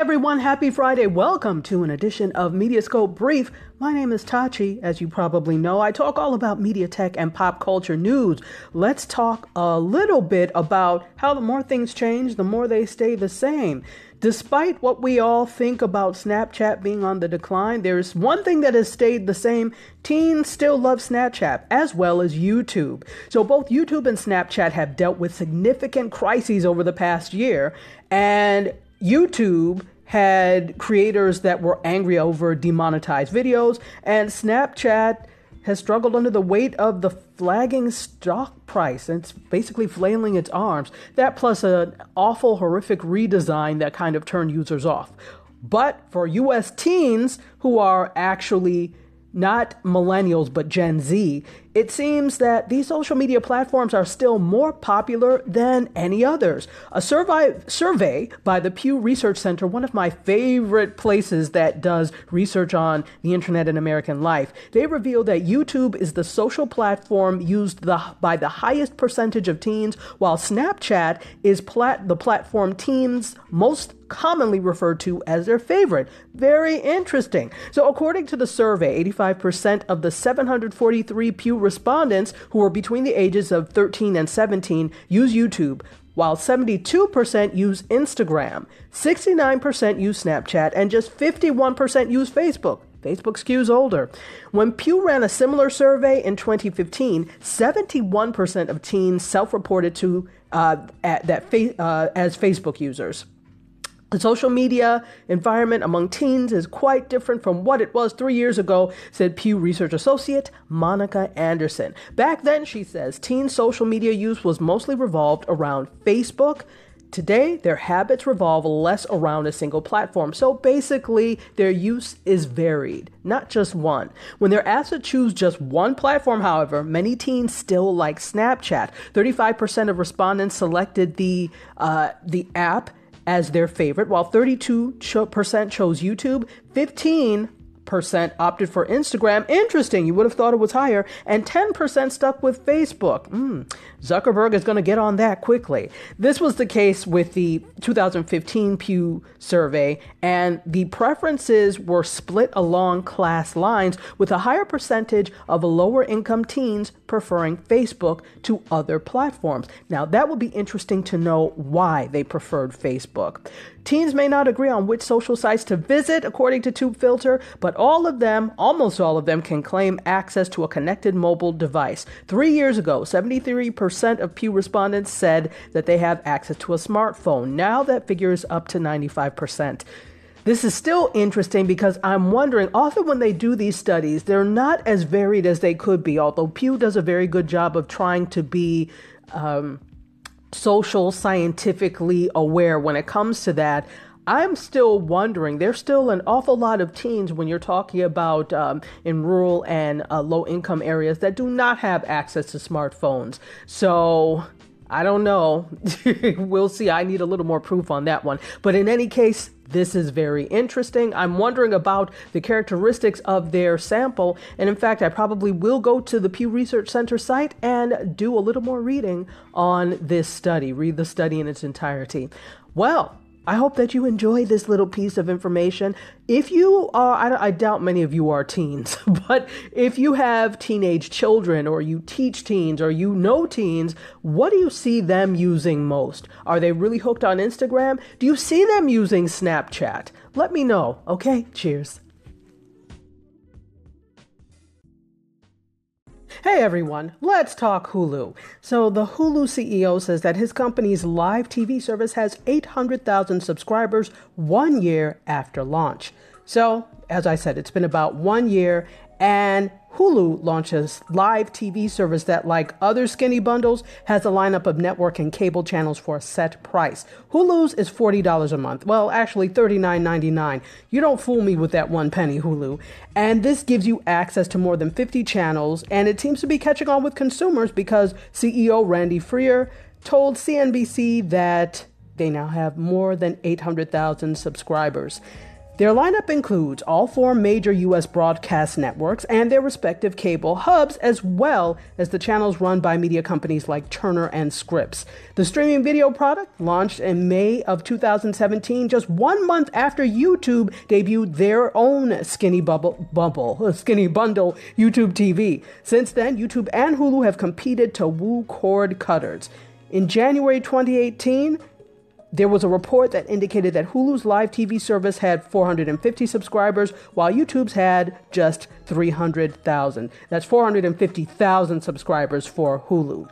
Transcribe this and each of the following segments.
Everyone, happy Friday. Welcome to an edition of Mediascope Brief. My name is Tachi. As you probably know, I talk all about media tech and pop culture news. Let's talk a little bit about how the more things change, the more they stay the same. Despite what we all think about Snapchat being on the decline, there's one thing that has stayed the same. Teens still love Snapchat as well as YouTube. So both YouTube and Snapchat have dealt with significant crises over the past year, and YouTube had creators that were angry over demonetized videos, and Snapchat has struggled under the weight of the flagging stock price. And it's basically flailing its arms. That plus an awful, horrific redesign that kind of turned users off. But for US teens who are actually not millennials, but Gen Z, it seems that these social media platforms are still more popular than any others. A survey, survey by the Pew Research Center, one of my favorite places that does research on the internet and American life, they revealed that YouTube is the social platform used the, by the highest percentage of teens, while Snapchat is plat- the platform teens most commonly referred to as their favorite. Very interesting. So, according to the survey, 85% of the 743 Pew respondents who were between the ages of 13 and 17 use YouTube, while 72% use Instagram, 69% use Snapchat, and just 51% use Facebook. Facebook skews older. When Pew ran a similar survey in 2015, 71% of teens self-reported to uh, at, that fa- uh, as Facebook users. The social media environment among teens is quite different from what it was three years ago, said Pew Research Associate Monica Anderson. Back then, she says, teen social media use was mostly revolved around Facebook. Today, their habits revolve less around a single platform. So basically, their use is varied, not just one. When they're asked to choose just one platform, however, many teens still like Snapchat. 35% of respondents selected the, uh, the app as their favorite, while 32% chose YouTube, 15 percent opted for Instagram. Interesting. You would have thought it was higher. And 10% stuck with Facebook. Mm, Zuckerberg is going to get on that quickly. This was the case with the 2015 Pew survey, and the preferences were split along class lines, with a higher percentage of lower income teens preferring Facebook to other platforms. Now, that would be interesting to know why they preferred Facebook. Teens may not agree on which social sites to visit, according to TubeFilter, but all of them, almost all of them, can claim access to a connected mobile device. Three years ago, 73% of Pew respondents said that they have access to a smartphone. Now that figure is up to 95%. This is still interesting because I'm wondering, often when they do these studies, they're not as varied as they could be, although Pew does a very good job of trying to be. Um, social scientifically aware when it comes to that. I'm still wondering. There's still an awful lot of teens when you're talking about um, in rural and uh, low income areas that do not have access to smartphones. So I don't know. we'll see. I need a little more proof on that one. But in any case, this is very interesting. I'm wondering about the characteristics of their sample. And in fact, I probably will go to the Pew Research Center site and do a little more reading on this study, read the study in its entirety. Well, I hope that you enjoy this little piece of information. If you are, I, I, doubt many of you are teens, but if you have teenage children or you teach teens or you know teens, what do you see them using most? Are they really hooked on Instagram? Do you see them using Snapchat? Let me know, okay? Cheers. Hey everyone, let's talk Hulu. So, the Hulu CEO says that his company's live TV service has 800,000 subscribers one year after launch. So, as I said, it's been about one year, and Hulu launches live TV service that, like other skinny bundles, has a lineup of network and cable channels for a set price. Hulu's is $40 a month. Well, actually $39.99. You don't fool me with that one penny, Hulu. And this gives you access to more than 50 channels, and it seems to be catching on with consumers because CEO Randy Freer told CNBC that they now have more than 800,000 subscribers. Their lineup includes all four major U.S. broadcast networks and their respective cable hubs, as well as the channels run by media companies like Turner and Scripps. The streaming video product launched in May of 2017, just one month after YouTube debuted their own skinny bubble, bubble, skinny bundle YouTube TV. Since then, YouTube and Hulu have competed to woo cord cutters. In January 2018, there was a report that indicated that Hulu's live TV service had 450 subscribers, while YouTube's had just 300,000. That's 450,000 subscribers for Hulu.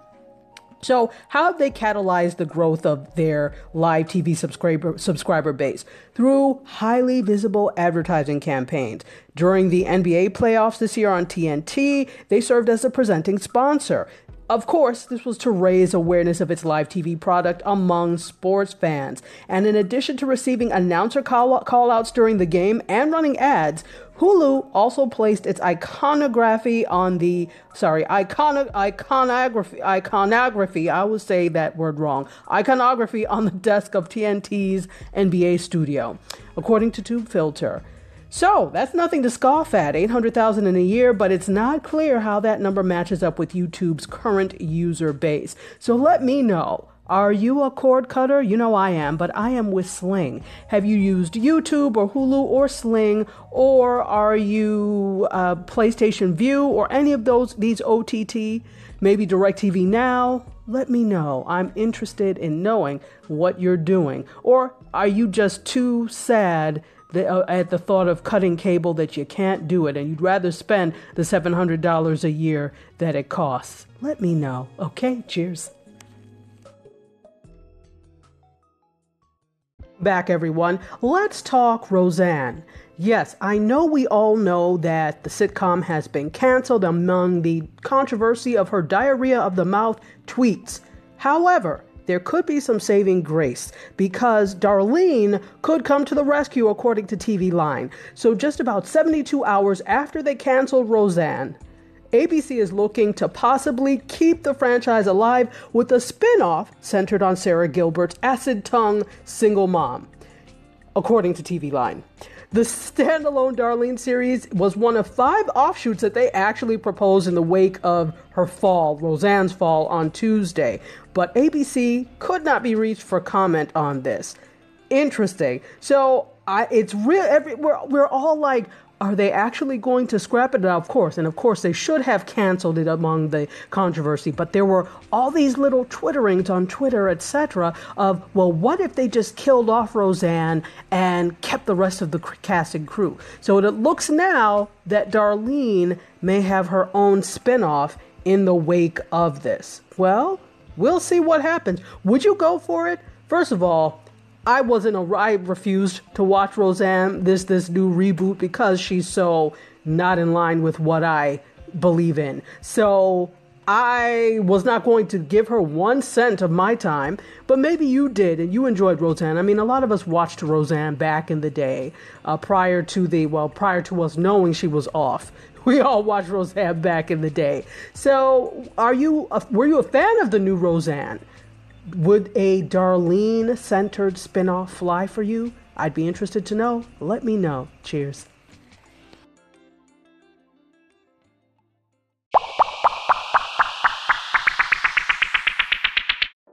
So, how have they catalyzed the growth of their live TV subscriber subscriber base? Through highly visible advertising campaigns. During the NBA playoffs this year on TNT, they served as a presenting sponsor. Of course, this was to raise awareness of its live TV product among sports fans. And in addition to receiving announcer call, outs during the game and running ads, Hulu also placed its iconography on the sorry icono, iconography iconography I will say that word wrong iconography on the desk of TNT's NBA studio, according to Tube Filter. So that's nothing to scoff at 800,000 in a year, but it's not clear how that number matches up with YouTube's current user base. So let me know. Are you a cord cutter? You know I am, but I am with Sling. Have you used YouTube or Hulu or Sling, or are you uh, PlayStation Vue or any of those these OTT? Maybe DirecTV Now. Let me know. I'm interested in knowing what you're doing. Or are you just too sad? The, uh, at the thought of cutting cable that you can't do it and you'd rather spend the $700 a year that it costs, let me know. Okay, cheers. Back, everyone. Let's talk Roseanne. Yes, I know we all know that the sitcom has been canceled among the controversy of her diarrhea of the mouth tweets. However, there could be some saving grace because Darlene could come to the rescue, according to TV Line. So, just about 72 hours after they canceled Roseanne, ABC is looking to possibly keep the franchise alive with a spin off centered on Sara Gilbert's acid tongue single mom, according to TV Line. The standalone Darlene series was one of five offshoots that they actually proposed in the wake of her fall, Roseanne's fall, on Tuesday. But ABC could not be reached for comment on this. Interesting. So I, it's real. Every, we're, we're all like, are they actually going to scrap it? Of course, and of course they should have canceled it among the controversy. But there were all these little twitterings on Twitter, etc., of well, what if they just killed off Roseanne and kept the rest of the cast and crew? So it looks now that Darlene may have her own spinoff in the wake of this. Well, we'll see what happens. Would you go for it? First of all, I wasn't a I refused to watch Roseanne this this new reboot because she's so not in line with what I believe in. So I was not going to give her one cent of my time, but maybe you did and you enjoyed Roseanne. I mean, a lot of us watched Roseanne back in the day, uh, prior to the well, prior to us knowing she was off. We all watched Roseanne back in the day. So, are you? A, were you a fan of the new Roseanne? Would a Darlene centered spinoff fly for you? I'd be interested to know. Let me know. Cheers.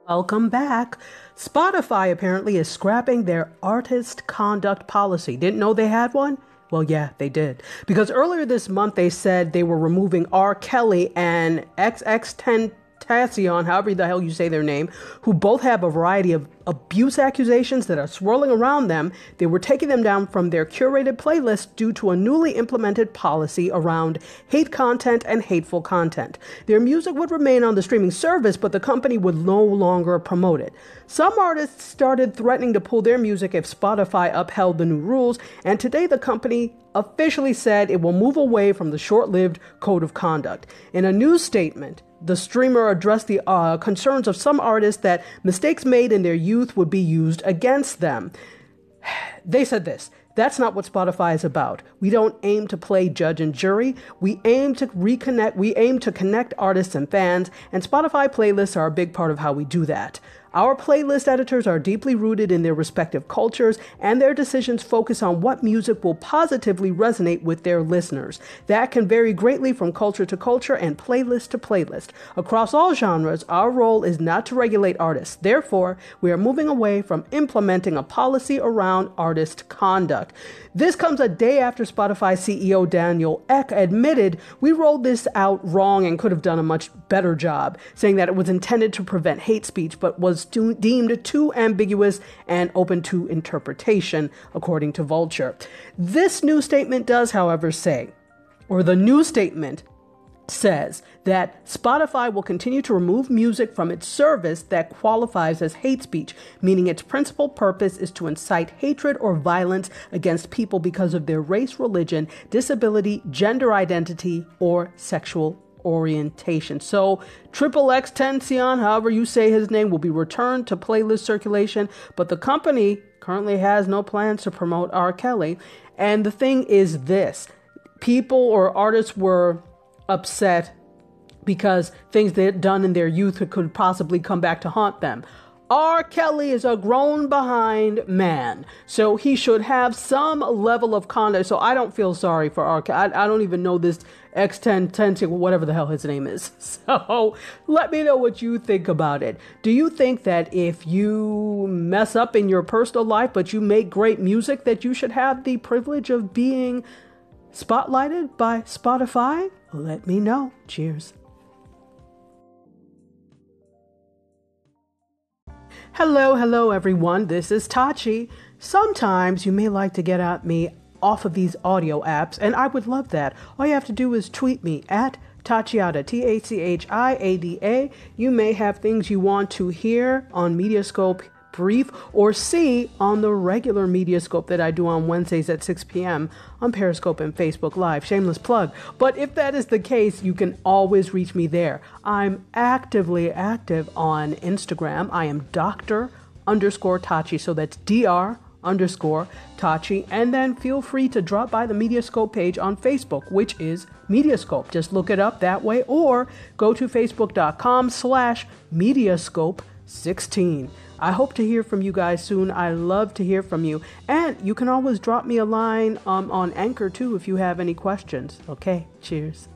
Welcome back. Spotify apparently is scrapping their artist conduct policy. Didn't know they had one? Well, yeah, they did. Because earlier this month they said they were removing R. Kelly and XX10 Tassion, however the hell you say their name, who both have a variety of abuse accusations that are swirling around them. They were taking them down from their curated playlist due to a newly implemented policy around hate content and hateful content. Their music would remain on the streaming service, but the company would no longer promote it. Some artists started threatening to pull their music if Spotify upheld the new rules, and today the company officially said it will move away from the short lived code of conduct. In a news statement, the streamer addressed the uh, concerns of some artists that mistakes made in their youth would be used against them. They said this that's not what Spotify is about. We don't aim to play judge and jury. We aim to reconnect, we aim to connect artists and fans, and Spotify playlists are a big part of how we do that. Our playlist editors are deeply rooted in their respective cultures, and their decisions focus on what music will positively resonate with their listeners. That can vary greatly from culture to culture and playlist to playlist. Across all genres, our role is not to regulate artists. Therefore, we are moving away from implementing a policy around artist conduct. This comes a day after Spotify CEO Daniel Ek admitted we rolled this out wrong and could have done a much better job, saying that it was intended to prevent hate speech but was deemed too ambiguous and open to interpretation, according to Vulture. This new statement does, however, say, or the new statement says that Spotify will continue to remove music from its service that qualifies as hate speech, meaning its principal purpose is to incite hatred or violence against people because of their race, religion, disability, gender identity, or sexual orientation. So, Triple X Tentacion, however you say his name, will be returned to playlist circulation, but the company currently has no plans to promote R. Kelly. And the thing is this people or artists were upset because things they had done in their youth could possibly come back to haunt them. R. Kelly is a grown behind man, so he should have some level of conduct. So I don't feel sorry for R. Kelly. I, I don't even know this X10, 10, whatever the hell his name is. So let me know what you think about it. Do you think that if you mess up in your personal life, but you make great music, that you should have the privilege of being spotlighted by Spotify? Let me know. Cheers. Hello, hello, everyone. This is Tachi. Sometimes you may like to get at me off of these audio apps, and I would love that. All you have to do is tweet me at Tachiada, T A C H I A D A. You may have things you want to hear on Mediascope brief or see on the regular Mediascope that I do on Wednesdays at 6 p.m. on Periscope and Facebook Live. Shameless plug. But if that is the case, you can always reach me there. I'm actively active on Instagram. I am Dr. underscore Tachi. So that's Dr underscore Tachi. And then feel free to drop by the Mediascope page on Facebook, which is Mediascope. Just look it up that way or go to facebook.com slash Mediascope 16. I hope to hear from you guys soon. I love to hear from you. And you can always drop me a line um, on Anchor too if you have any questions. Okay, cheers.